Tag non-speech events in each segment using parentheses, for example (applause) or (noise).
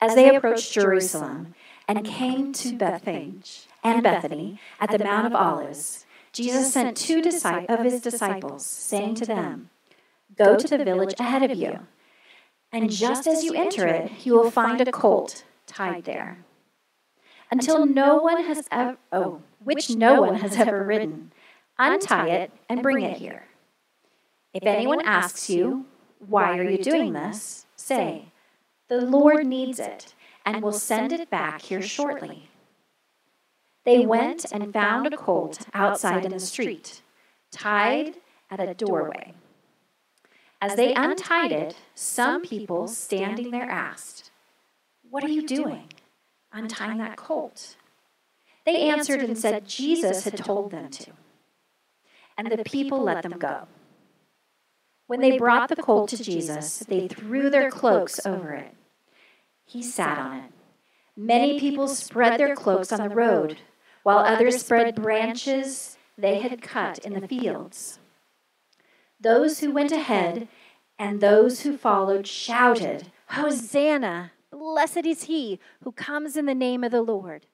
As they approached Jerusalem and came to Bethphage and Bethany at the Mount of Olives, Jesus sent two of his disciples, saying to them, Go to the village ahead of you, and just as you enter it, you will find a colt tied there, until no one has ever, oh, which no one has ever ridden. Untie it and bring it here. If anyone asks you, Why are you doing this? say, the Lord needs it and will send it back here shortly. They went and found a colt outside in the street, tied at a doorway. As they untied it, some people standing there asked, What are you doing, untying that colt? They answered and said Jesus had told them to. And the people let them go. When they brought the colt to Jesus, they threw their cloaks over it he sat on it. Many people spread their cloaks on the road, while others spread branches they had cut in the fields. Those who went ahead and those who followed shouted, Hosanna! Blessed is he who comes in the name of the Lord.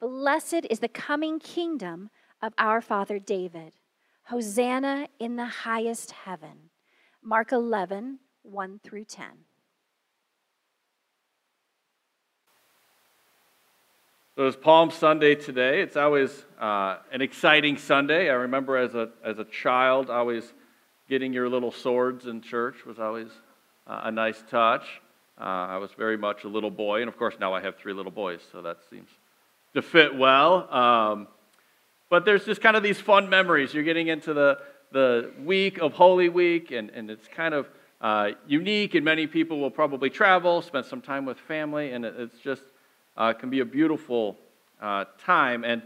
Blessed is the coming kingdom of our father David. Hosanna in the highest heaven. Mark 11, 1 through 10. So it's Palm Sunday today. It's always uh, an exciting Sunday. I remember as a, as a child, always getting your little swords in church was always uh, a nice touch. Uh, I was very much a little boy, and of course now I have three little boys, so that seems to fit well. Um, but there's just kind of these fun memories. You're getting into the, the week of Holy Week, and, and it's kind of uh, unique, and many people will probably travel, spend some time with family, and it, it's just uh, can be a beautiful uh, time. And,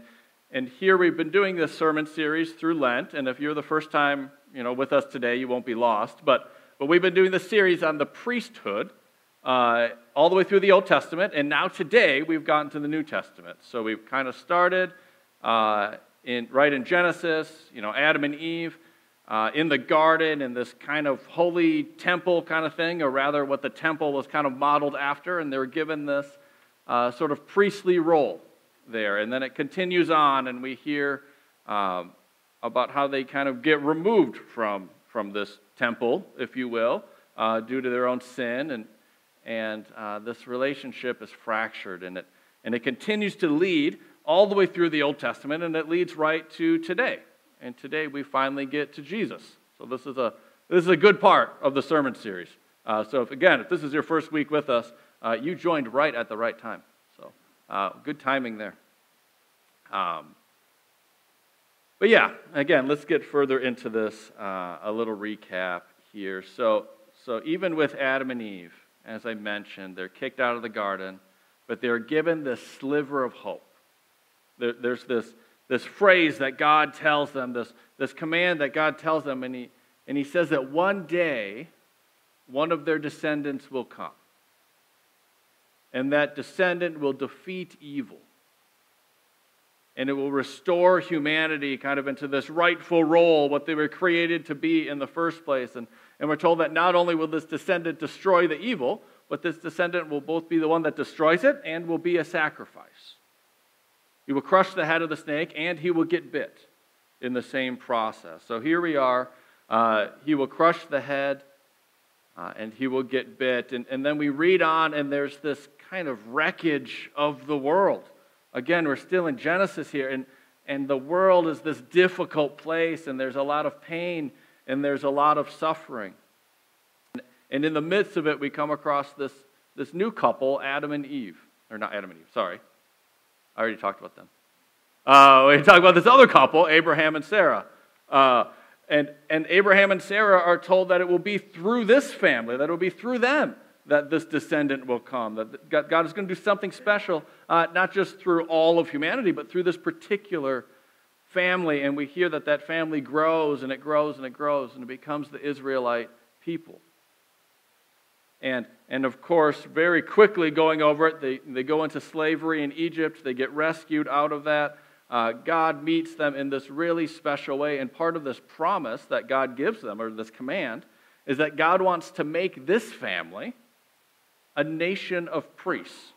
and here we've been doing this sermon series through Lent. And if you're the first time you know, with us today, you won't be lost. But, but we've been doing this series on the priesthood uh, all the way through the Old Testament. And now today we've gotten to the New Testament. So we've kind of started uh, in, right in Genesis, you know, Adam and Eve. Uh, in the garden in this kind of holy temple kind of thing, or rather, what the temple was kind of modeled after, and they were given this uh, sort of priestly role there. And then it continues on, and we hear um, about how they kind of get removed from, from this temple, if you will, uh, due to their own sin. And, and uh, this relationship is fractured, and it, and it continues to lead all the way through the Old Testament, and it leads right to today. And today we finally get to Jesus. So this is a, this is a good part of the sermon series. Uh, so, if, again, if this is your first week with us, uh, you joined right at the right time. So, uh, good timing there. Um, but yeah, again, let's get further into this. Uh, a little recap here. So, so even with Adam and Eve, as I mentioned, they're kicked out of the garden, but they're given this sliver of hope. There, there's this, this phrase that God tells them, this, this command that God tells them, and he, and he says that one day one of their descendants will come and that descendant will defeat evil. And it will restore humanity kind of into this rightful role, what they were created to be in the first place. And, and we're told that not only will this descendant destroy the evil, but this descendant will both be the one that destroys it and will be a sacrifice. He will crush the head of the snake and he will get bit in the same process. So here we are. Uh, he will crush the head uh, and he will get bit. And, and then we read on, and there's this kind of wreckage of the world. Again, we're still in Genesis here, and, and the world is this difficult place, and there's a lot of pain, and there's a lot of suffering. And, in the midst of it, we come across this, this new couple, Adam and Eve. Or not Adam and Eve, sorry. I already talked about them. Uh, we talk about this other couple, Abraham and Sarah. Uh, and, and Abraham and Sarah are told that it will be through this family, that it will be through them that this descendant will come, that God is going to do something special, uh, not just through all of humanity, but through this particular family. And we hear that that family grows and it grows and it grows and it becomes the Israelite people. And, and of course, very quickly going over it, they, they go into slavery in Egypt, they get rescued out of that. Uh, God meets them in this really special way. And part of this promise that God gives them, or this command, is that God wants to make this family a nation of priests.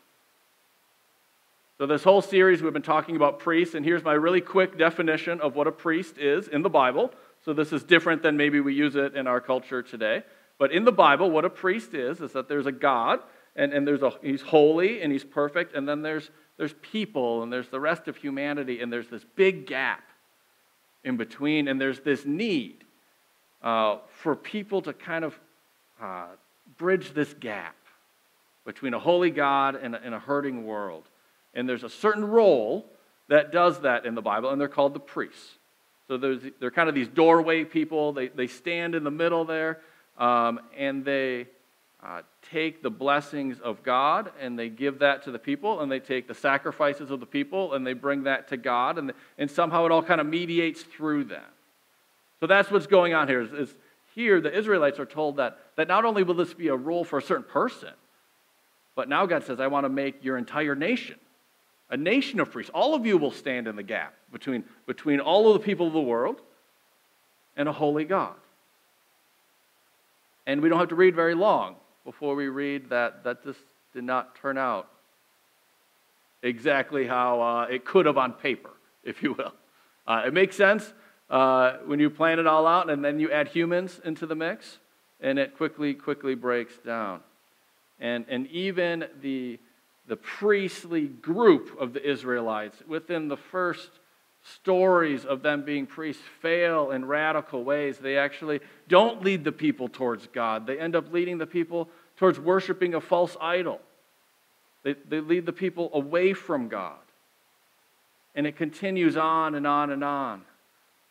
So, this whole series, we've been talking about priests, and here's my really quick definition of what a priest is in the Bible. So, this is different than maybe we use it in our culture today. But in the Bible, what a priest is, is that there's a God, and, and there's a, he's holy and he's perfect, and then there's, there's people, and there's the rest of humanity, and there's this big gap in between, and there's this need uh, for people to kind of uh, bridge this gap between a holy God and a, and a hurting world. And there's a certain role that does that in the Bible, and they're called the priests. So they're kind of these doorway people. They, they stand in the middle there, um, and they uh, take the blessings of God and they give that to the people, and they take the sacrifices of the people and they bring that to God, and, and somehow it all kind of mediates through that. So that's what's going on here. Is, is here, the Israelites are told that, that not only will this be a role for a certain person, but now God says, I want to make your entire nation a nation of priests. All of you will stand in the gap between, between all of the people of the world and a holy God. And we don't have to read very long before we read that, that this did not turn out exactly how uh, it could have on paper, (laughs) if you will. Uh, it makes sense uh, when you plan it all out and then you add humans into the mix, and it quickly, quickly breaks down. And, and even the the priestly group of the Israelites within the first stories of them being priests fail in radical ways. They actually don't lead the people towards God, they end up leading the people towards worshiping a false idol. They, they lead the people away from God. And it continues on and on and on.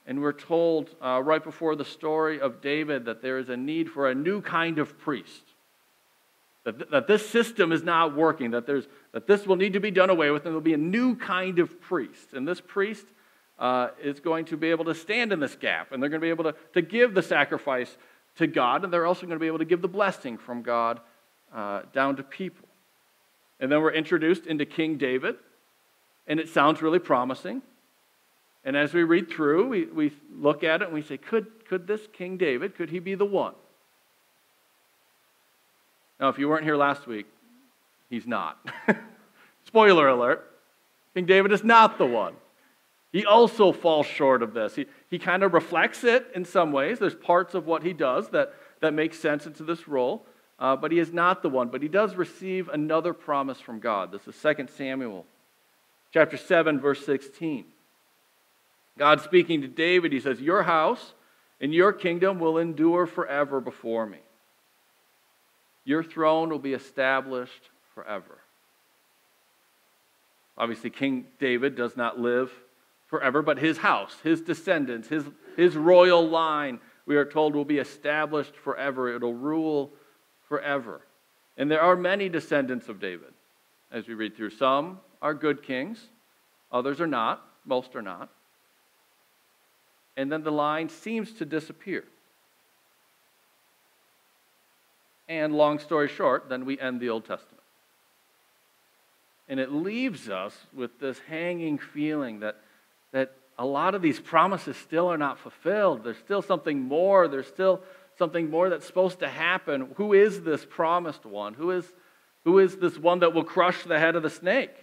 And we're told uh, right before the story of David that there is a need for a new kind of priest that, that this system is not working, that, there's, that this will need to be done away with, and there'll be a new kind of priest. And this priest uh, is going to be able to stand in this gap, and they're going to be able to, to give the sacrifice to God, and they're also going to be able to give the blessing from God uh, down to people. And then we're introduced into King David, and it sounds really promising. And as we read through, we, we look at it and we say, could, could this King David, could he be the one? Now, if you weren't here last week, he's not. (laughs) Spoiler alert King David is not the one. He also falls short of this. He, he kind of reflects it in some ways. There's parts of what he does that, that make sense into this role, uh, but he is not the one. But he does receive another promise from God. This is 2 Samuel chapter 7, verse 16. God speaking to David, he says, Your house and your kingdom will endure forever before me. Your throne will be established forever. Obviously, King David does not live forever, but his house, his descendants, his, his royal line, we are told, will be established forever. It'll rule forever. And there are many descendants of David, as we read through. Some are good kings, others are not, most are not. And then the line seems to disappear. And long story short, then we end the Old Testament. And it leaves us with this hanging feeling that, that a lot of these promises still are not fulfilled. There's still something more. There's still something more that's supposed to happen. Who is this promised one? Who is, who is this one that will crush the head of the snake?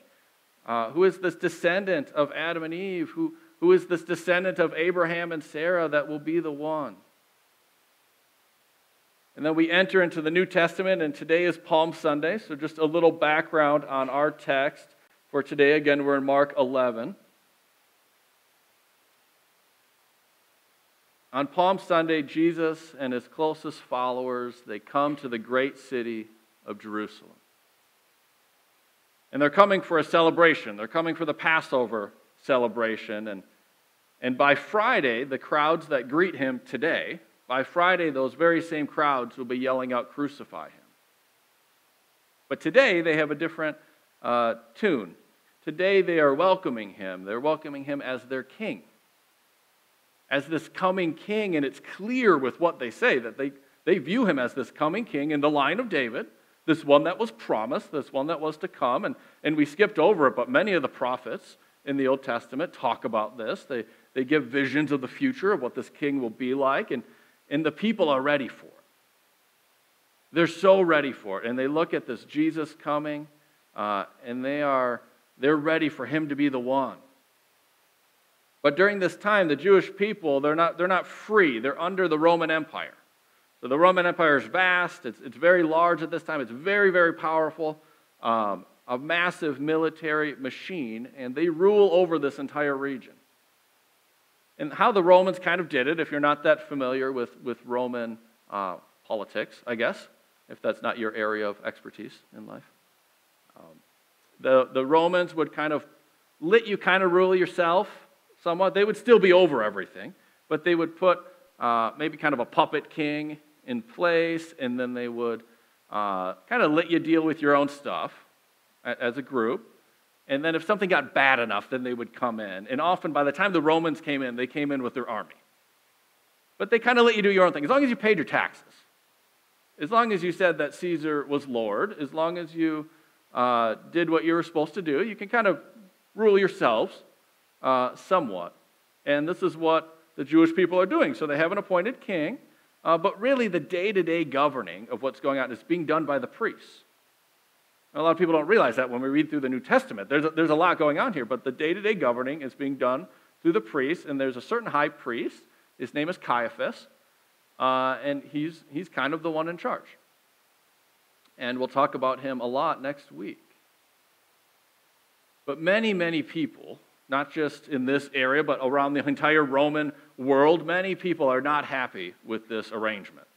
Uh, who is this descendant of Adam and Eve? Who, who is this descendant of Abraham and Sarah that will be the one? And then we enter into the New Testament, and today is Palm Sunday. So, just a little background on our text for today. Again, we're in Mark 11. On Palm Sunday, Jesus and his closest followers, they come to the great city of Jerusalem. And they're coming for a celebration. They're coming for the Passover celebration. And, and by Friday, the crowds that greet him today, by Friday, those very same crowds will be yelling out, Crucify him. But today, they have a different uh, tune. Today, they are welcoming him. They're welcoming him as their king, as this coming king, and it's clear with what they say that they, they view him as this coming king in the line of David, this one that was promised, this one that was to come. And, and we skipped over it, but many of the prophets in the Old Testament talk about this. They, they give visions of the future, of what this king will be like. And, and the people are ready for it. They're so ready for it. And they look at this Jesus coming, uh, and they are they're ready for him to be the one. But during this time, the Jewish people, they're not, they're not free. They're under the Roman Empire. So the Roman Empire is vast. It's, it's very large at this time. It's very, very powerful. Um, a massive military machine, and they rule over this entire region. And how the Romans kind of did it, if you're not that familiar with, with Roman uh, politics, I guess, if that's not your area of expertise in life. Um, the, the Romans would kind of let you kind of rule yourself somewhat. They would still be over everything, but they would put uh, maybe kind of a puppet king in place, and then they would uh, kind of let you deal with your own stuff as a group. And then if something got bad enough, then they would come in. And often by the time the Romans came in, they came in with their army. But they kind of let you do your own thing, as long as you paid your taxes. As long as you said that Caesar was Lord, as long as you uh, did what you were supposed to do, you can kind of rule yourselves uh, somewhat. And this is what the Jewish people are doing. So they have an appointed king, uh, but really the day to day governing of what's going on is being done by the priests. A lot of people don't realize that when we read through the New Testament. There's a, there's a lot going on here, but the day to day governing is being done through the priests, and there's a certain high priest. His name is Caiaphas, uh, and he's, he's kind of the one in charge. And we'll talk about him a lot next week. But many, many people, not just in this area, but around the entire Roman world, many people are not happy with this arrangement.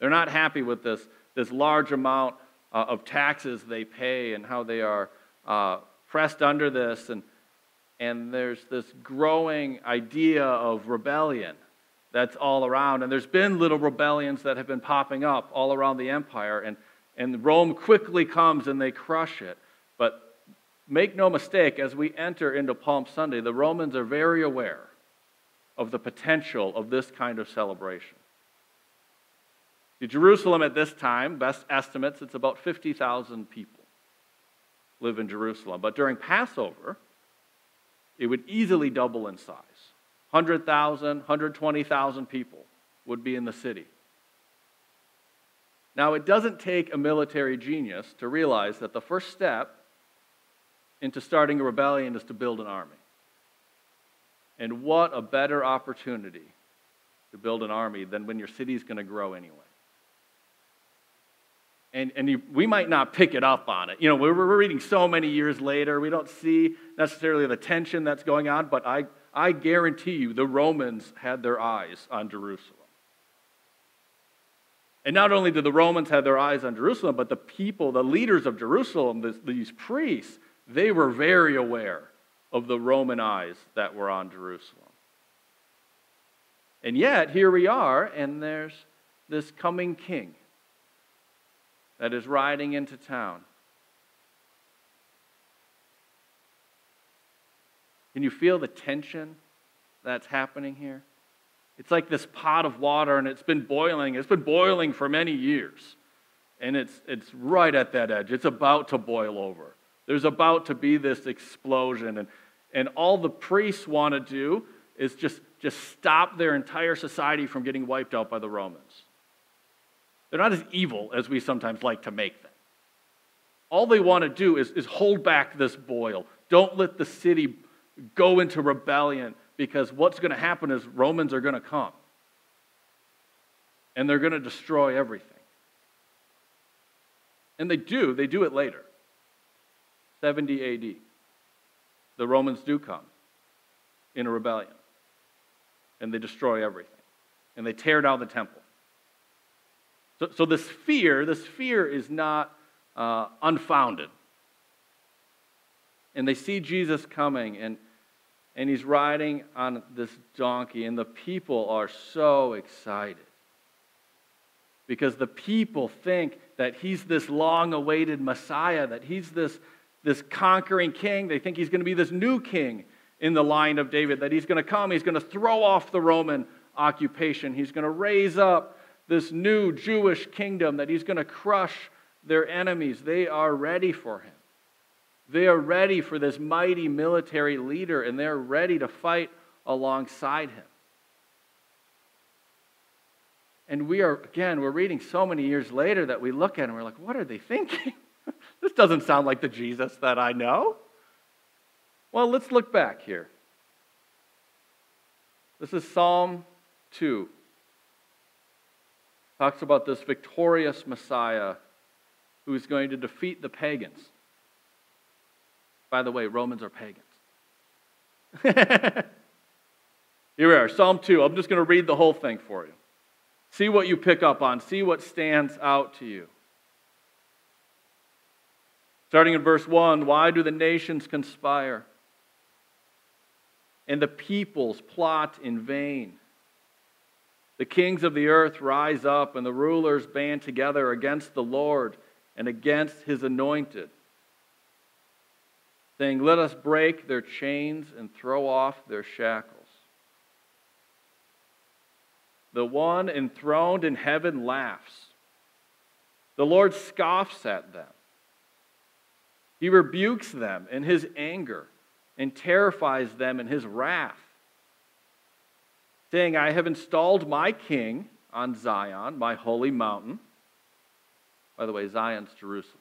They're not happy with this, this large amount uh, of taxes they pay and how they are uh, pressed under this. And, and there's this growing idea of rebellion that's all around. And there's been little rebellions that have been popping up all around the empire. And, and Rome quickly comes and they crush it. But make no mistake, as we enter into Palm Sunday, the Romans are very aware of the potential of this kind of celebration. Jerusalem at this time, best estimates, it's about 50,000 people live in Jerusalem. But during Passover, it would easily double in size. 100,000, 120,000 people would be in the city. Now, it doesn't take a military genius to realize that the first step into starting a rebellion is to build an army. And what a better opportunity to build an army than when your city is going to grow anyway and, and you, we might not pick it up on it. You know, we're, we're reading so many years later, we don't see necessarily the tension that's going on, but I, I guarantee you the Romans had their eyes on Jerusalem. And not only did the Romans have their eyes on Jerusalem, but the people, the leaders of Jerusalem, this, these priests, they were very aware of the Roman eyes that were on Jerusalem. And yet, here we are, and there's this coming king that is riding into town. Can you feel the tension that's happening here? It's like this pot of water and it's been boiling. It's been boiling for many years. And it's, it's right at that edge. It's about to boil over. There's about to be this explosion. And, and all the priests want to do is just, just stop their entire society from getting wiped out by the Romans. They're not as evil as we sometimes like to make them. All they want to do is, is hold back this boil. Don't let the city go into rebellion because what's going to happen is Romans are going to come and they're going to destroy everything. And they do, they do it later. 70 AD. The Romans do come in a rebellion and they destroy everything and they tear down the temple. So, so this fear, this fear is not uh, unfounded. And they see Jesus coming, and, and he's riding on this donkey, and the people are so excited. Because the people think that he's this long awaited Messiah, that he's this, this conquering king. They think he's going to be this new king in the line of David, that he's going to come, he's going to throw off the Roman occupation, he's going to raise up this new Jewish kingdom, that he's going to crush their enemies. They are ready for him. They are ready for this mighty military leader, and they're ready to fight alongside him. And we are, again, we're reading so many years later that we look at and we're like, what are they thinking? (laughs) this doesn't sound like the Jesus that I know. Well, let's look back here. This is Psalm 2. Talks about this victorious Messiah who is going to defeat the pagans. By the way, Romans are pagans. (laughs) Here we are, Psalm 2. I'm just going to read the whole thing for you. See what you pick up on, see what stands out to you. Starting in verse 1 Why do the nations conspire? And the peoples plot in vain. The kings of the earth rise up, and the rulers band together against the Lord and against his anointed, saying, Let us break their chains and throw off their shackles. The one enthroned in heaven laughs. The Lord scoffs at them. He rebukes them in his anger and terrifies them in his wrath, saying, I have installed my king on Zion, my holy mountain. By the way, Zion's Jerusalem.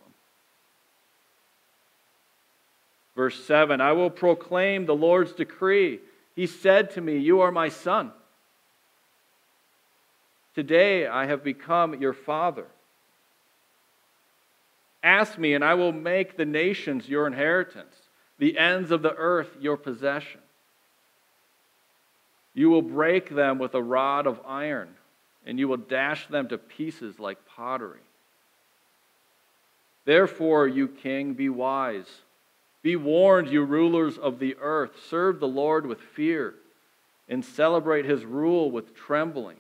Verse 7 I will proclaim the Lord's decree. He said to me, You are my son. Today I have become your father. Ask me, and I will make the nations your inheritance, the ends of the earth your possession. You will break them with a rod of iron, and you will dash them to pieces like pottery. Therefore, you king, be wise. Be warned, you rulers of the earth. Serve the Lord with fear and celebrate his rule with trembling.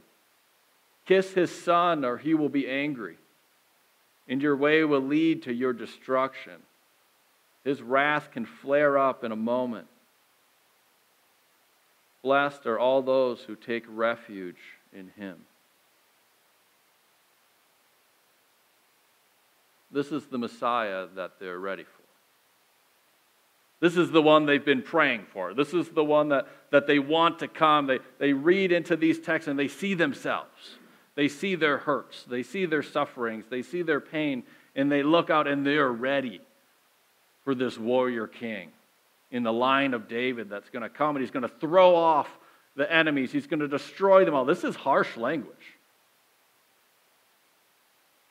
Kiss his son, or he will be angry, and your way will lead to your destruction. His wrath can flare up in a moment. Blessed are all those who take refuge in him. This is the Messiah that they're ready for. This is the one they've been praying for. This is the one that, that they want to come. They, they read into these texts and they see themselves. They see their hurts. They see their sufferings. They see their pain. And they look out and they're ready for this warrior king in the line of David that's going to come and he's going to throw off the enemies. He's going to destroy them all. This is harsh language.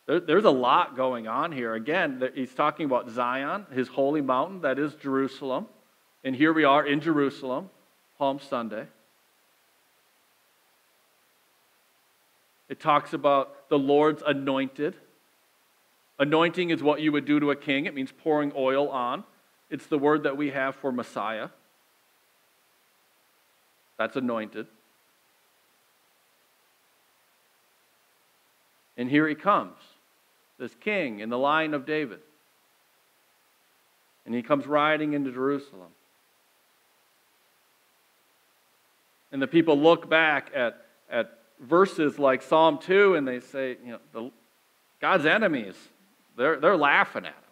There, there's a lot going on here. Again, he's talking about Zion, his holy mountain, that is Jerusalem. And here we are in Jerusalem, Palm Sunday. It talks about the Lord's anointed. Anointing is what you would do to a king, it means pouring oil on. It's the word that we have for Messiah. That's anointed. And here he comes this king in the line of David. And he comes riding into Jerusalem. And the people look back at, at verses like Psalm 2 and they say, you know, the, God's enemies, they're, they're laughing at him.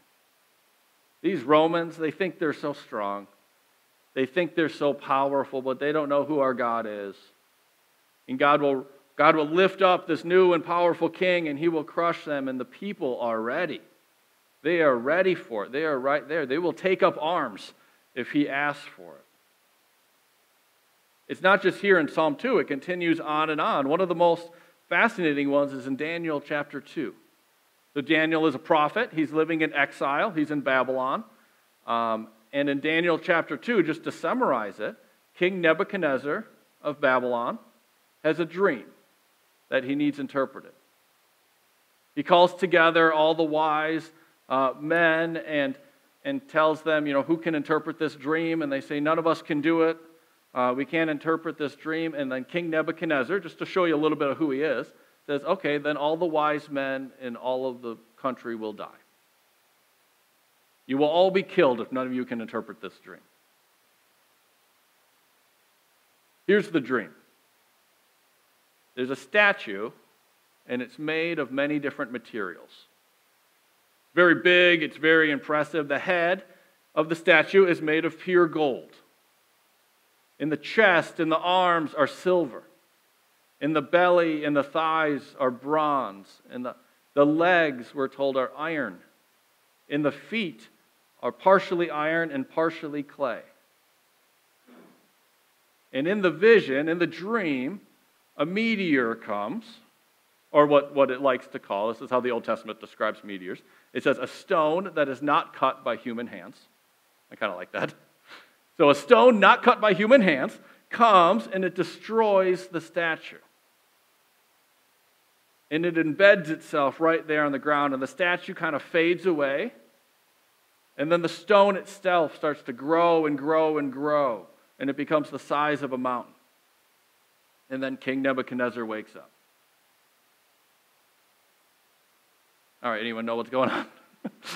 These Romans, they think they're so strong. They think they're so powerful, but they don't know who our God is. And God will God will lift up this new and powerful king and he will crush them, and the people are ready. They are ready for it. They are right there. They will take up arms if he asks for it. It's not just here in Psalm 2, it continues on and on. One of the most fascinating ones is in Daniel chapter 2. So, Daniel is a prophet. He's living in exile, he's in Babylon. Um, and in Daniel chapter 2, just to summarize it, King Nebuchadnezzar of Babylon has a dream that he needs interpreted. He calls together all the wise uh, men and, and tells them, you know, who can interpret this dream? And they say, none of us can do it. Uh, we can't interpret this dream. And then King Nebuchadnezzar, just to show you a little bit of who he is, says, okay, then all the wise men in all of the country will die. You will all be killed if none of you can interpret this dream. Here's the dream there's a statue, and it's made of many different materials. Very big, it's very impressive. The head of the statue is made of pure gold. In the chest and the arms are silver. In the belly and the thighs are bronze, and the, the legs, we're told, are iron. In the feet are partially iron and partially clay. And in the vision, in the dream, a meteor comes, or what, what it likes to call, this is how the Old Testament describes meteors. It says, a stone that is not cut by human hands. I kind of like that. So a stone not cut by human hands comes and it destroys the statue. And it embeds itself right there on the ground, and the statue kind of fades away. And then the stone itself starts to grow and grow and grow, and it becomes the size of a mountain. And then King Nebuchadnezzar wakes up. All right, anyone know what's going on?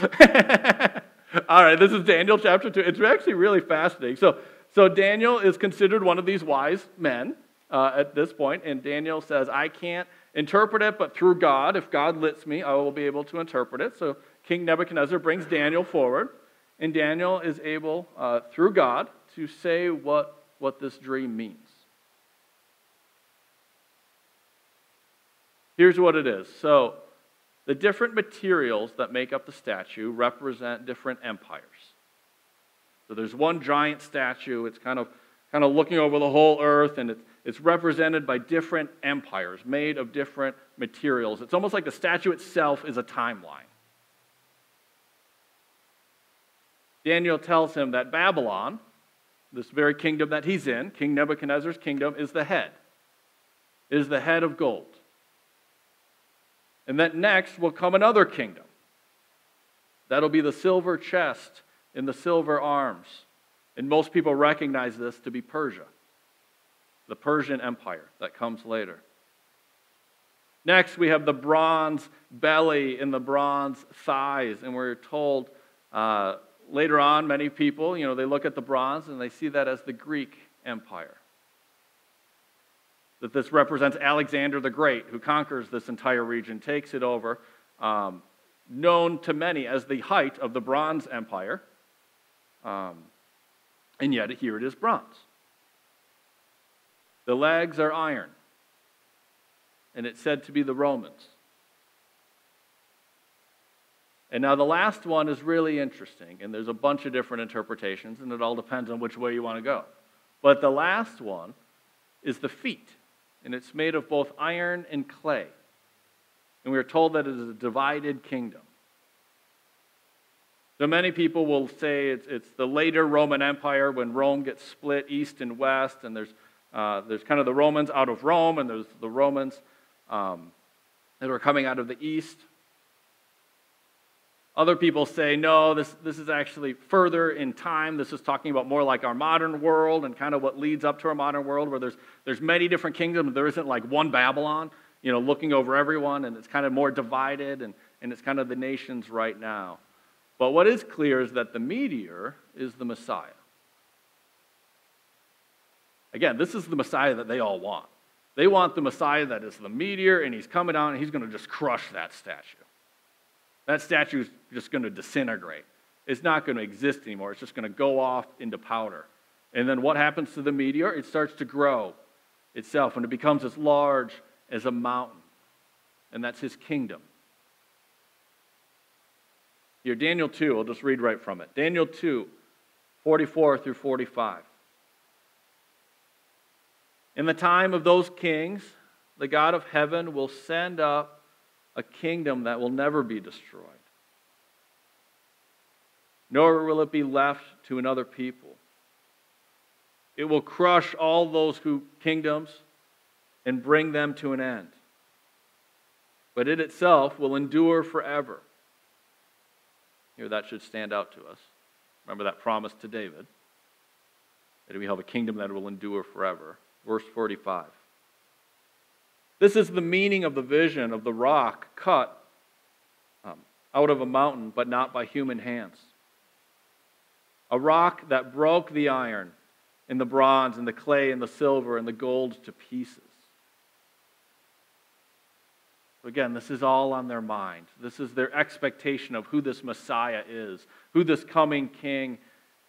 (laughs) All right, this is Daniel chapter 2. It's actually really fascinating. So, so Daniel is considered one of these wise men uh, at this point, and Daniel says, I can't interpret it, but through God, if God lets me, I will be able to interpret it. So King Nebuchadnezzar brings Daniel forward, and Daniel is able, uh, through God, to say what, what this dream means. Here's what it is. So, the different materials that make up the statue represent different empires. So there's one giant statue, it's kind of, kind of looking over the whole earth, and it's, it's represented by different empires made of different materials. It's almost like the statue itself is a timeline. Daniel tells him that Babylon, this very kingdom that he's in, King Nebuchadnezzar's kingdom, is the head, is the head of gold. And that next will come another kingdom. That'll be the silver chest and the silver arms. And most people recognize this to be Persia, the Persian Empire that comes later. Next, we have the bronze belly and the bronze thighs. And we're told uh, later on, many people, you know, they look at the bronze and they see that as the Greek Empire that this represents Alexander the Great, who conquers this entire region, takes it over, um, known to many as the height of the Bronze Empire. Um, and yet, here it is bronze. The legs are iron, and it's said to be the Romans. And now the last one is really interesting, and there's a bunch of different interpretations, and it all depends on which way you want to go. But the last one is the feet and it's made of both iron and clay. And we are told that it is a divided kingdom. So many people will say it's, it's the later Roman Empire when Rome gets split east and west, and there's, uh, there's kind of the Romans out of Rome, and there's the Romans um, that are coming out of the east. Other people say, no, this, this is actually further in time. This is talking about more like our modern world and kind of what leads up to our modern world, where there's, there's many different kingdoms. There isn't like one Babylon, you know, looking over everyone, and it's kind of more divided, and, and it's kind of the nations right now. But what is clear is that the meteor is the Messiah. Again, this is the Messiah that they all want. They want the Messiah that is the meteor, and he's coming down, and he's going to just crush that statue. That statue is just going to disintegrate. It's not going to exist anymore. It's just going to go off into powder. And then what happens to the meteor? It starts to grow itself and it becomes as large as a mountain. And that's his kingdom. Here, Daniel 2, I'll just read right from it. Daniel 2, 44 through 45. In the time of those kings, the God of heaven will send up a kingdom that will never be destroyed, nor will it be left to another people. It will crush all those who kingdoms and bring them to an end. But it itself will endure forever. That should stand out to us. Remember that promise to David that we have a kingdom that will endure forever. Verse 45. This is the meaning of the vision of the rock cut um, out of a mountain, but not by human hands. A rock that broke the iron and the bronze and the clay and the silver and the gold to pieces. Again, this is all on their mind. This is their expectation of who this Messiah is, who this coming king,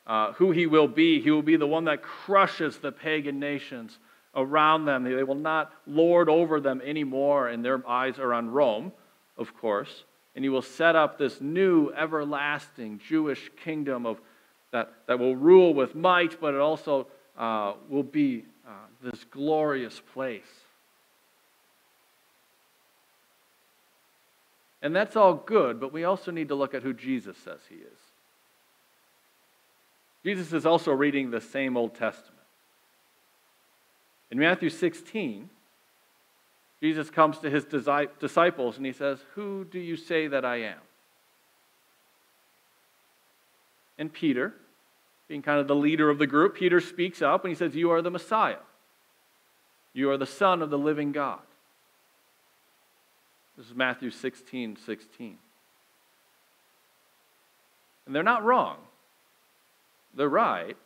uh, who he will be. He will be the one that crushes the pagan nations around them. They will not lord over them anymore, and their eyes are on Rome, of course. And he will set up this new, everlasting Jewish kingdom of, that, that will rule with might, but it also uh, will be uh, this glorious place. And that's all good, but we also need to look at who Jesus says he is. Jesus is also reading the same Old Testament. In Matthew 16, Jesus comes to his disciples and he says, Who do you say that I am? And Peter, being kind of the leader of the group, Peter speaks up and he says, You are the Messiah. You are the Son of the living God. This is Matthew 16 16. And they're not wrong, they're right,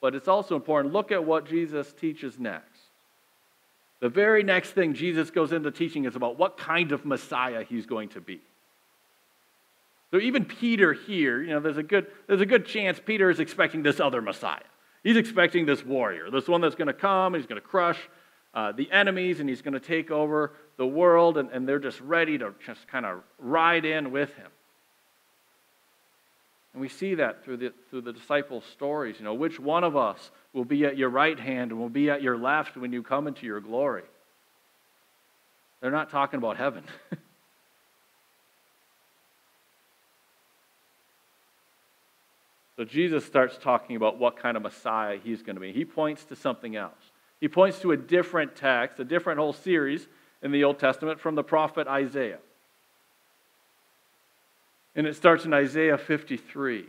but it's also important. Look at what Jesus teaches next. The very next thing Jesus goes into teaching is about what kind of Messiah he's going to be. So even Peter here, you know, there's a good, there's a good chance Peter is expecting this other Messiah. He's expecting this warrior, this one that's going to come, he's going to crush uh, the enemies, and he's going to take over the world, and, and they're just ready to just kind of ride in with him. And we see that through the, through the disciples' stories. You know, which one of us will be at your right hand and will be at your left when you come into your glory? They're not talking about heaven. (laughs) so Jesus starts talking about what kind of Messiah he's going to be. He points to something else. He points to a different text, a different whole series in the Old Testament from the prophet Isaiah. And it starts in Isaiah 53.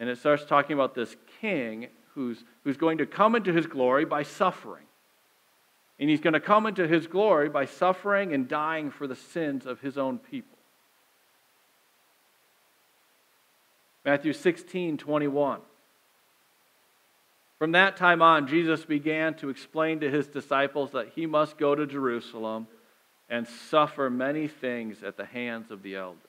And it starts talking about this king who's, who's going to come into his glory by suffering. And he's going to come into his glory by suffering and dying for the sins of his own people. Matthew 16, 21. From that time on, Jesus began to explain to his disciples that he must go to Jerusalem and suffer many things at the hands of the elders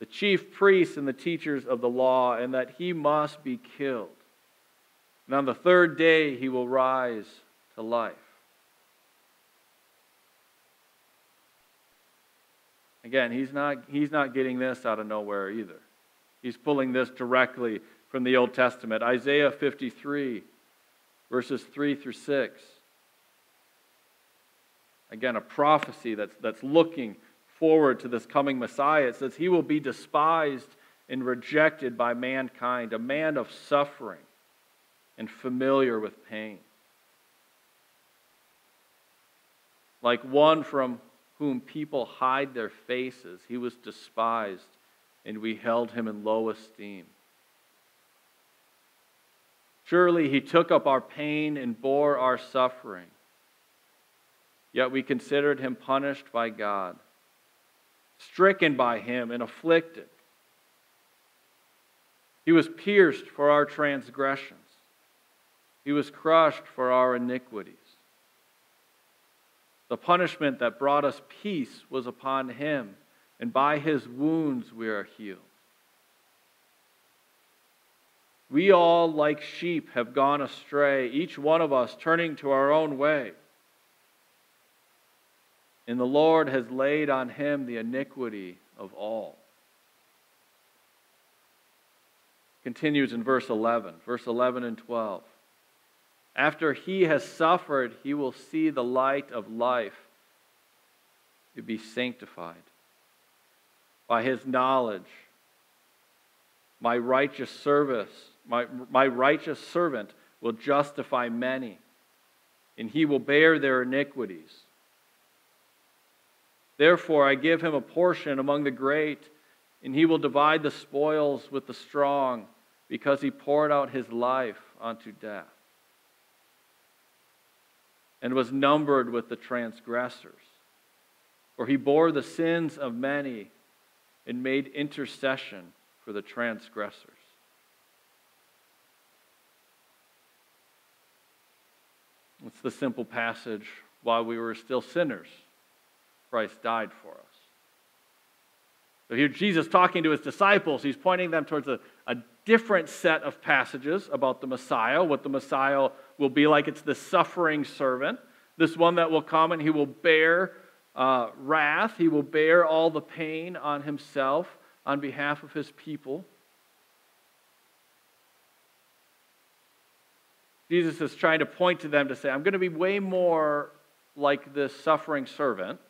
the chief priests and the teachers of the law, and that he must be killed. And on the third day he will rise to life. Again, he's not, he's not getting this out of nowhere either. He's pulling this directly from the Old Testament. Isaiah 53, verses 3 through 6. Again, a prophecy that's, that's looking forward to this coming Messiah. It says, He will be despised and rejected by mankind, a man of suffering and familiar with pain. Like one from whom people hide their faces, he was despised, and we held him in low esteem. Surely he took up our pain and bore our suffering. Yet we considered him punished by God stricken by him and afflicted. He was pierced for our transgressions, he was crushed for our iniquities. The punishment that brought us peace was upon him, and by his wounds we are healed. We all, like sheep, have gone astray, each one of us turning to our own way and the Lord has laid on him the iniquity of all. Continues in verse 11, verse 11 and 12. After he has suffered, he will see the light of life to be sanctified. By his knowledge, my righteous service, my, my righteous servant will justify many, and he will bear their iniquities. Therefore, I give him a portion among the great, and he will divide the spoils with the strong, because he poured out his life unto death, and was numbered with the transgressors. For he bore the sins of many and made intercession for the transgressors. It's the simple passage while we were still sinners. Christ died for us. So here, Jesus talking to his disciples, he's pointing them towards a, a different set of passages about the Messiah, what the Messiah will be like. It's the suffering servant, this one that will come and he will bear uh, wrath, he will bear all the pain on himself on behalf of his people. Jesus is trying to point to them to say, I'm going to be way more like this suffering servant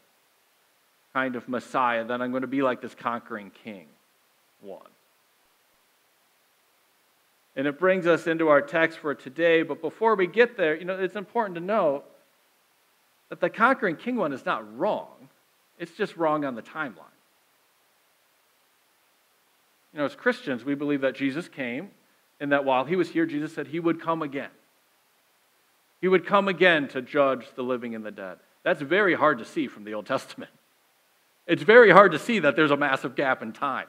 kind of Messiah than I'm going to be like this conquering king one. And it brings us into our text for today. But before we get there, you know, it's important to note that the conquering king one is not wrong, it's just wrong on the timeline. You know, as Christians, we believe that Jesus came and that while he was here, Jesus said he would come again. He would come again to judge the living and the dead. That's very hard to see from the Old Testament. It's very hard to see that there's a massive gap in time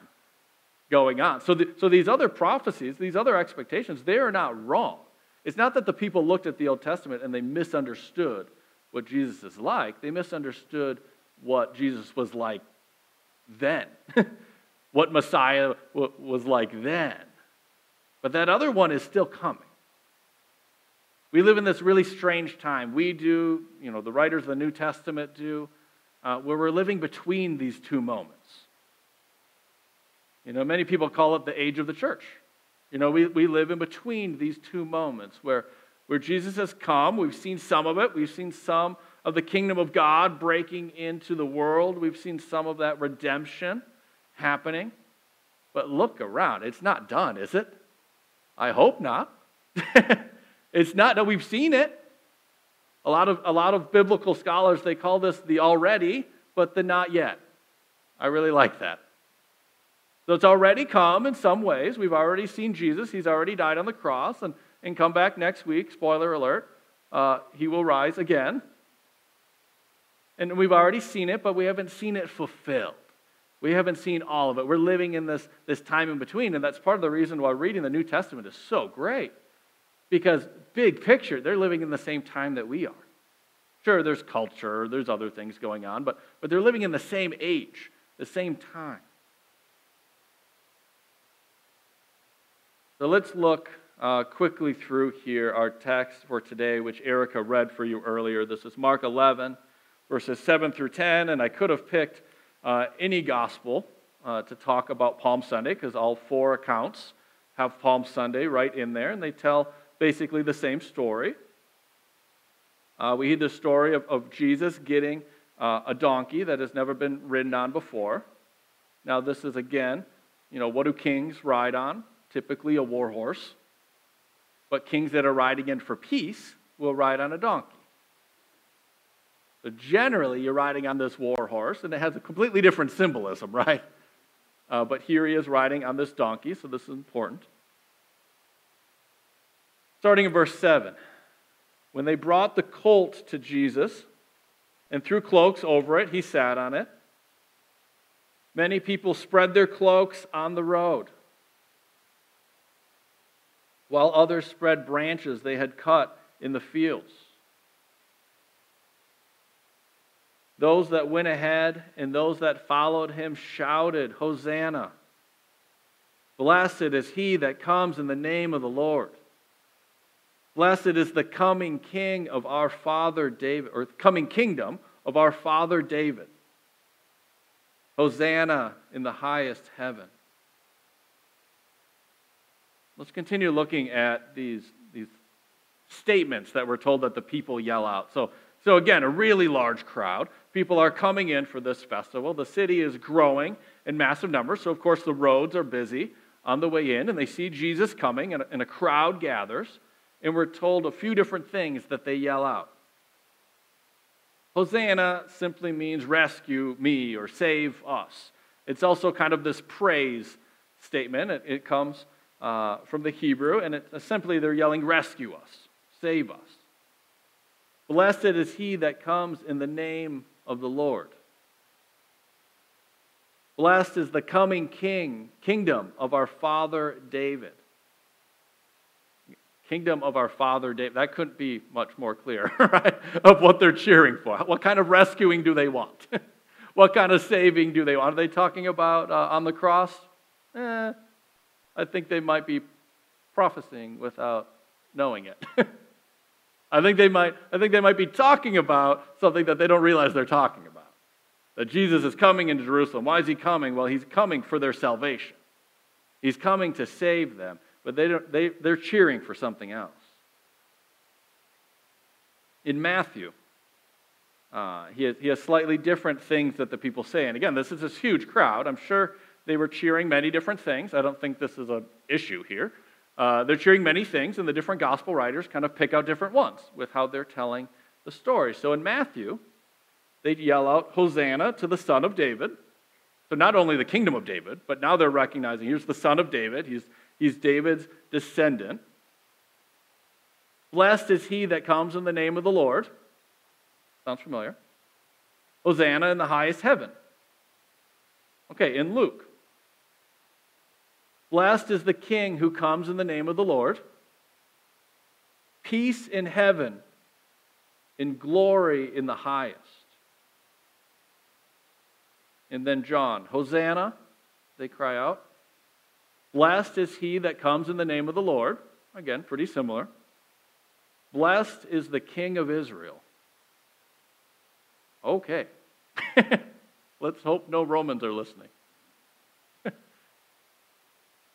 going on. So, the, so these other prophecies, these other expectations, they are not wrong. It's not that the people looked at the Old Testament and they misunderstood what Jesus is like, they misunderstood what Jesus was like then, (laughs) what Messiah was like then. But that other one is still coming. We live in this really strange time. We do, you know, the writers of the New Testament do, uh, where we're living between these two moments. You know, many people call it the age of the church. You know, we, we live in between these two moments where, where Jesus has come. We've seen some of it. We've seen some of the kingdom of God breaking into the world. We've seen some of that redemption happening. But look around. It's not done, is it? I hope not. (laughs) it's not. that we've seen it. A lot of, a lot of biblical scholars, they call this the already, but the not yet. I really like that. So it's already come in some ways. We've already seen Jesus. He's already died on the cross and, and come back next week. Spoiler alert. Uh, he will rise again. And we've already seen it, but we haven't seen it fulfilled. We haven't seen all of it. We're living in this, this time in between, and that's part of the reason why reading the New Testament is so great. Because, big picture, they're living in the same time that we are. Sure, there's culture, there's other things going on, but, but they're living in the same age, the same time. So let's look uh, quickly through here our text for today, which Erica read for you earlier. This is Mark 11, verses 7 through 10, and I could have picked uh, any gospel uh, to talk about Palm Sunday because all four accounts have Palm Sunday right in there, and they tell basically the same story. Uh, we hear the story of, of Jesus getting uh, a donkey that has never been ridden on before. Now, this is again, you know, what do kings ride on? typically a war horse, but kings that are riding in for peace will ride on a donkey. So generally, you're riding on this war horse, and it has a completely different symbolism, (laughs) right? Uh, but here he is riding on this donkey, so this is important. Starting in verse 7. When they brought the colt to Jesus and threw cloaks over it, he sat on it. Many people spread their cloaks on the road while others spread branches they had cut in the fields. Those that went ahead and those that followed him shouted, Hosanna! Blessed is he that comes in the name of the Lord. Blessed is the coming king of our father David, or coming kingdom of our father David. Hosanna in the highest heaven. Let's continue looking at these, these statements that we're told that the people yell out. So, so, again, a really large crowd. People are coming in for this festival. The city is growing in massive numbers. So, of course, the roads are busy on the way in, and they see Jesus coming, and a, and a crowd gathers. And we're told a few different things that they yell out. Hosanna simply means rescue me or save us. It's also kind of this praise statement. It, it comes uh, from the Hebrew, and it's simply they're yelling, Rescue us, save us. Blessed is he that comes in the name of the Lord. Blessed is the coming king, kingdom of our father David. Kingdom of our father David. That couldn't be much more clear, (laughs) right? Of what they're cheering for. What kind of rescuing do they want? (laughs) what kind of saving do they want? Are they talking about uh, on the cross? Eh, I think they might be prophesying without knowing it. (laughs) I think they might I think they might be talking about something that they don't realize they're talking about. That Jesus is coming into Jerusalem. Why is he coming? Well, he's coming for their salvation. He's coming to save them, but they don't, they, they're cheering for something else. In Matthew, uh, he, has, he has slightly different things that the people say. And again, this is this huge crowd. I'm sure they were cheering many different things. I don't think this is an issue here. Uh, they're cheering many things, and the different gospel writers kind of pick out different ones with how they're telling the story. So in Matthew, they yell out, Hosanna to the Son of David. So not only the kingdom of David, but now they're recognizing here's the Son of David. He's, he's David's descendant. Blessed is he that comes in the name of the Lord. Sounds familiar. Hosanna in the highest heaven. Okay, in Luke. Blessed is the King who comes in the name of the Lord. Peace in heaven, in glory in the highest. And then John, Hosanna, they cry out. Blessed is he that comes in the name of the Lord. Again, pretty similar. Blessed is the King of Israel. Okay. (laughs) Let's hope no Romans are listening. (laughs)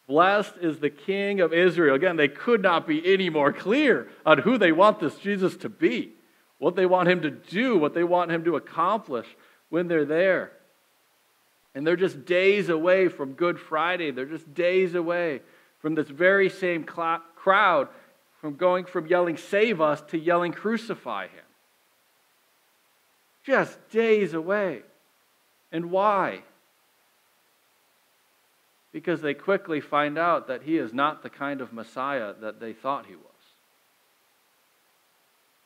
Blessed is the King of Israel. Again, they could not be any more clear on who they want this Jesus to be, what they want him to do, what they want him to accomplish when they're there. And they're just days away from Good Friday. They're just days away from this very same cl- crowd from going from yelling, Save us, to yelling, Crucify him. Just days away. And why? Because they quickly find out that he is not the kind of Messiah that they thought he was.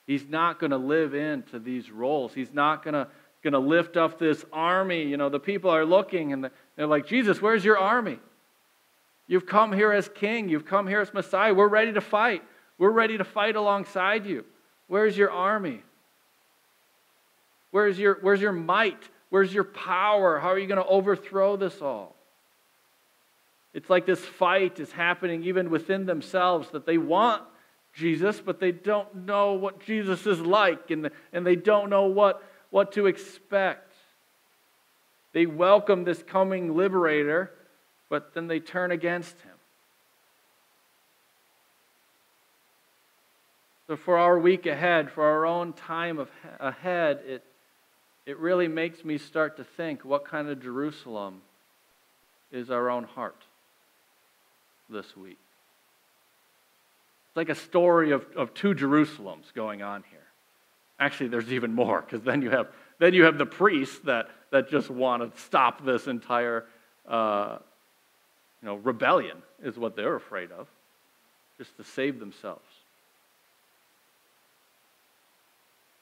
He's not going to live into these roles. He's not going to going to lift up this army. You know, the people are looking and they're like, Jesus, where's your army? You've come here as king. You've come here as Messiah. We're ready to fight. We're ready to fight alongside you. Where's your army? Where's your, where's your might? Where's your power? How are you going to overthrow this all? It's like this fight is happening even within themselves that they want Jesus, but they don't know what Jesus is like and, and they don't know what, what to expect. They welcome this coming liberator, but then they turn against him. So, for our week ahead, for our own time of, ahead, it, it really makes me start to think what kind of Jerusalem is our own heart this week. It's like a story of, of two Jerusalems going on here. Actually, there's even more, because then you have then you have the priests that, that just want to stop this entire uh, you know, rebellion, is what they're afraid of, just to save themselves.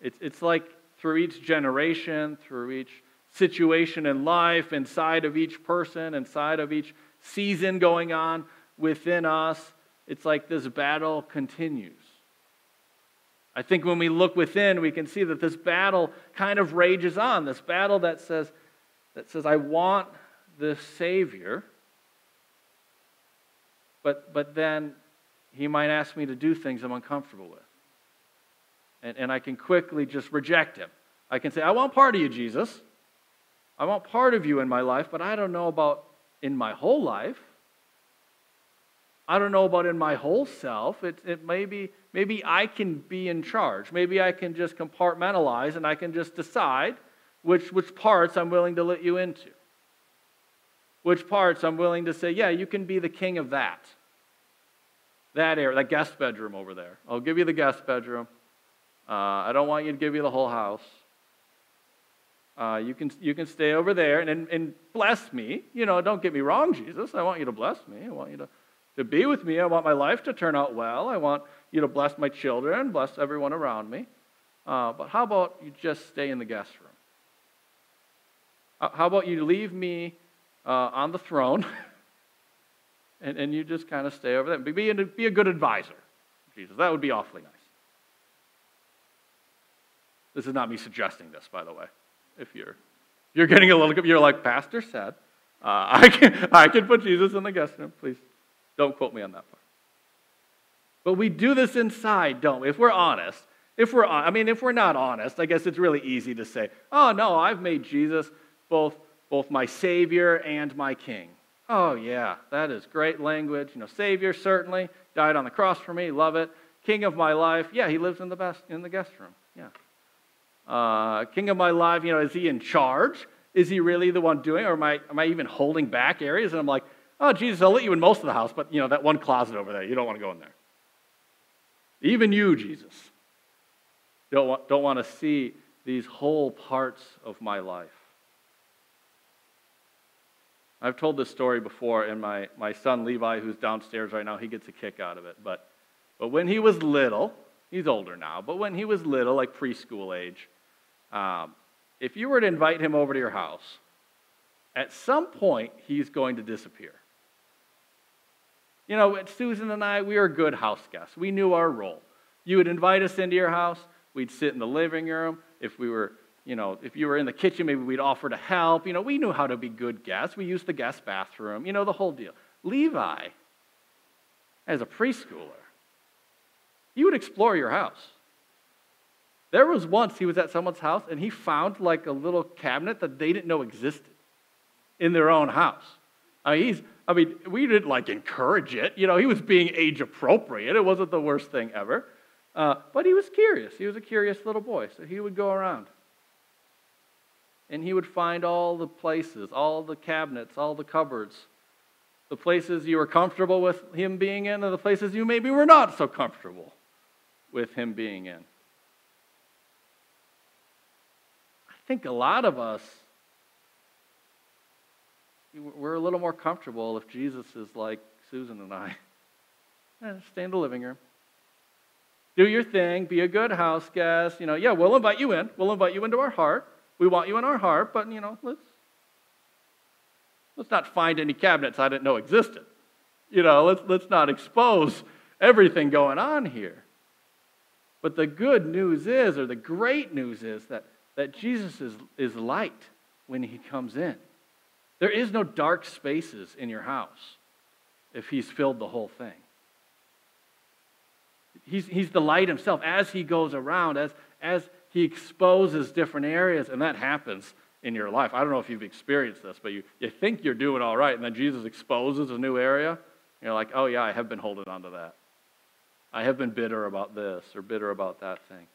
It's, it's like through each generation, through each situation in life, inside of each person, inside of each season going on within us, it's like this battle continues. I think when we look within, we can see that this battle kind of rages on. This battle that says, that says I want the Savior, but, but then he might ask me to do things I'm uncomfortable with. And, and I can quickly just reject him. I can say, I want part of you, Jesus. I want part of you in my life, but I don't know about in my whole life. I don't know about in my whole self. It, it maybe, maybe I can be in charge. Maybe I can just compartmentalize and I can just decide which, which parts I'm willing to let you into. Which parts I'm willing to say, yeah, you can be the king of that. That area, that guest bedroom over there. I'll give you the guest bedroom. Uh, I don't want you to give you the whole house. Uh, you, can, you can stay over there and, and, and bless me. You know, don't get me wrong, Jesus. I want you to bless me. I want you to, to be with me. I want my life to turn out well. I want you to bless my children, bless everyone around me. Uh, but how about you just stay in the guest room? How about you leave me uh, on the throne (laughs) and, and you just kind of stay over there? Be, be a good advisor, Jesus. That would be awfully nice. This is not me suggesting this, by the way. If you're, you're getting a little, you're like, Pastor said, uh, (laughs) I, can, I can put Jesus in the guest room, please. Don't quote me on that part. But we do this inside, don't we? If we're honest, if we're, I mean, if we're not honest, I guess it's really easy to say, oh, no, I've made Jesus both, both my Savior and my King. Oh, yeah, that is great language. You know, Savior, certainly, died on the cross for me, love it. King of my life, yeah, he lives in the, best, in the guest room, yeah. Uh, king of my life, you know, is he in charge? Is he really the one doing, or am I, am I even holding back areas? And I'm like, oh, Jesus, I'll let you in most of the house, but, you know, that one closet over there, you don't want to go in there. Even you, Jesus, don't want, don't want to see these whole parts of my life. I've told this story before, and my, my son Levi, who's downstairs right now, he gets a kick out of it. But, but when he was little, he's older now, but when he was little, like preschool age, um, if you were to invite him over to your house, at some point he's going to disappear. You know, Susan and I, we were good house guests. We knew our role. You would invite us into your house, we'd sit in the living room. If we were, you know, if you were in the kitchen, maybe we'd offer to help. You know, we knew how to be good guests. We used the guest bathroom, you know, the whole deal. Levi, as a preschooler, he would explore your house. There was once he was at someone's house and he found like a little cabinet that they didn't know existed in their own house. I mean, he's, I mean, we didn't like encourage it. You know, he was being age appropriate. It wasn't the worst thing ever. Uh, but he was curious. He was a curious little boy. So he would go around. And he would find all the places, all the cabinets, all the cupboards, the places you were comfortable with him being in, and the places you maybe were not so comfortable with him being in. I think a lot of us we're a little more comfortable if Jesus is like Susan and I. (laughs) Eh, stay in the living room. Do your thing. Be a good house guest. You know, yeah, we'll invite you in. We'll invite you into our heart. We want you in our heart, but you know, let's let's not find any cabinets I didn't know existed. You know, let's let's not expose everything going on here. But the good news is, or the great news is, that, that Jesus is, is light when he comes in. There is no dark spaces in your house if he's filled the whole thing. He's, he's the light himself as he goes around, as, as he exposes different areas, and that happens in your life. I don't know if you've experienced this, but you, you think you're doing all right, and then Jesus exposes a new area. You're like, oh, yeah, I have been holding on to that. I have been bitter about this or bitter about that thing.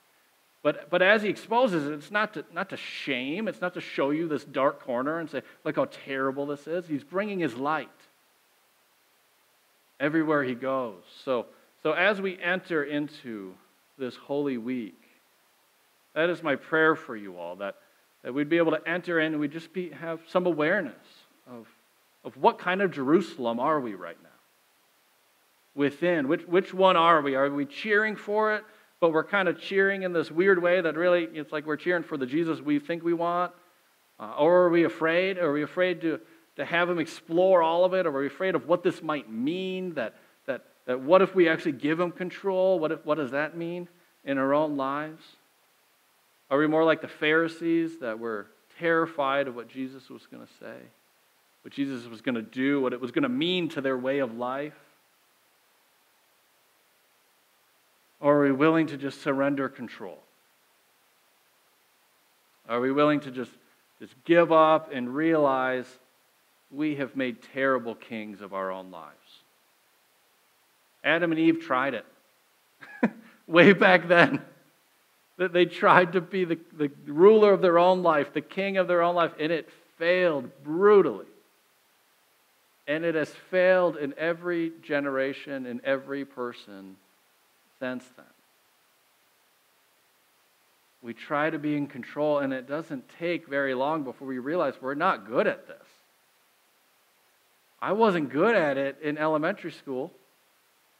But, but as he exposes it, it's not to, not to shame, it's not to show you this dark corner and say, look how terrible this is. He's bringing his light everywhere he goes. So, so as we enter into this holy week, that is my prayer for you all, that, that we'd be able to enter in and we'd just be, have some awareness of, of what kind of Jerusalem are we right now? Within, which, which one are we? Are we cheering for it? But we're kind of cheering in this weird way that really it's like we're cheering for the Jesus we think we want? Uh, or are we afraid? Are we afraid to, to have him explore all of it? Or are we afraid of what this might mean? That, that, that what if we actually give him control? What, if, what does that mean in our own lives? Are we more like the Pharisees that were terrified of what Jesus was going to say, what Jesus was going to do, what it was going to mean to their way of life? Or are we willing to just surrender control? Are we willing to just, just give up and realize we have made terrible kings of our own lives? Adam and Eve tried it (laughs) way back then. That they tried to be the, the ruler of their own life, the king of their own life, and it failed brutally. And it has failed in every generation, in every person since then. We try to be in control, and it doesn't take very long before we realize we're not good at this. I wasn't good at it in elementary school.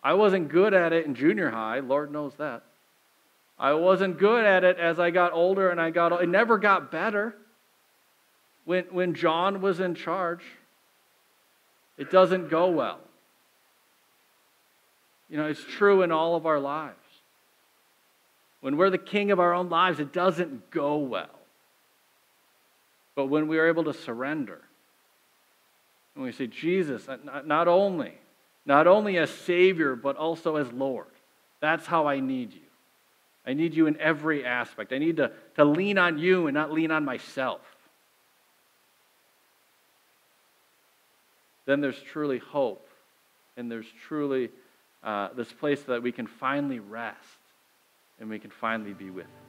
I wasn't good at it in junior high. Lord knows that. I wasn't good at it as I got older and I got it never got better. When when John was in charge, it doesn't go well. You know, it's true in all of our lives. When we're the king of our own lives, it doesn't go well. But when we are able to surrender, and we say, Jesus, uh, not only not only as Savior, but also as Lord. That's how I need you. I need you in every aspect. I need to, to lean on you and not lean on myself. Then there's truly hope, and there's truly uh, this place that we can finally rest and we can finally be with.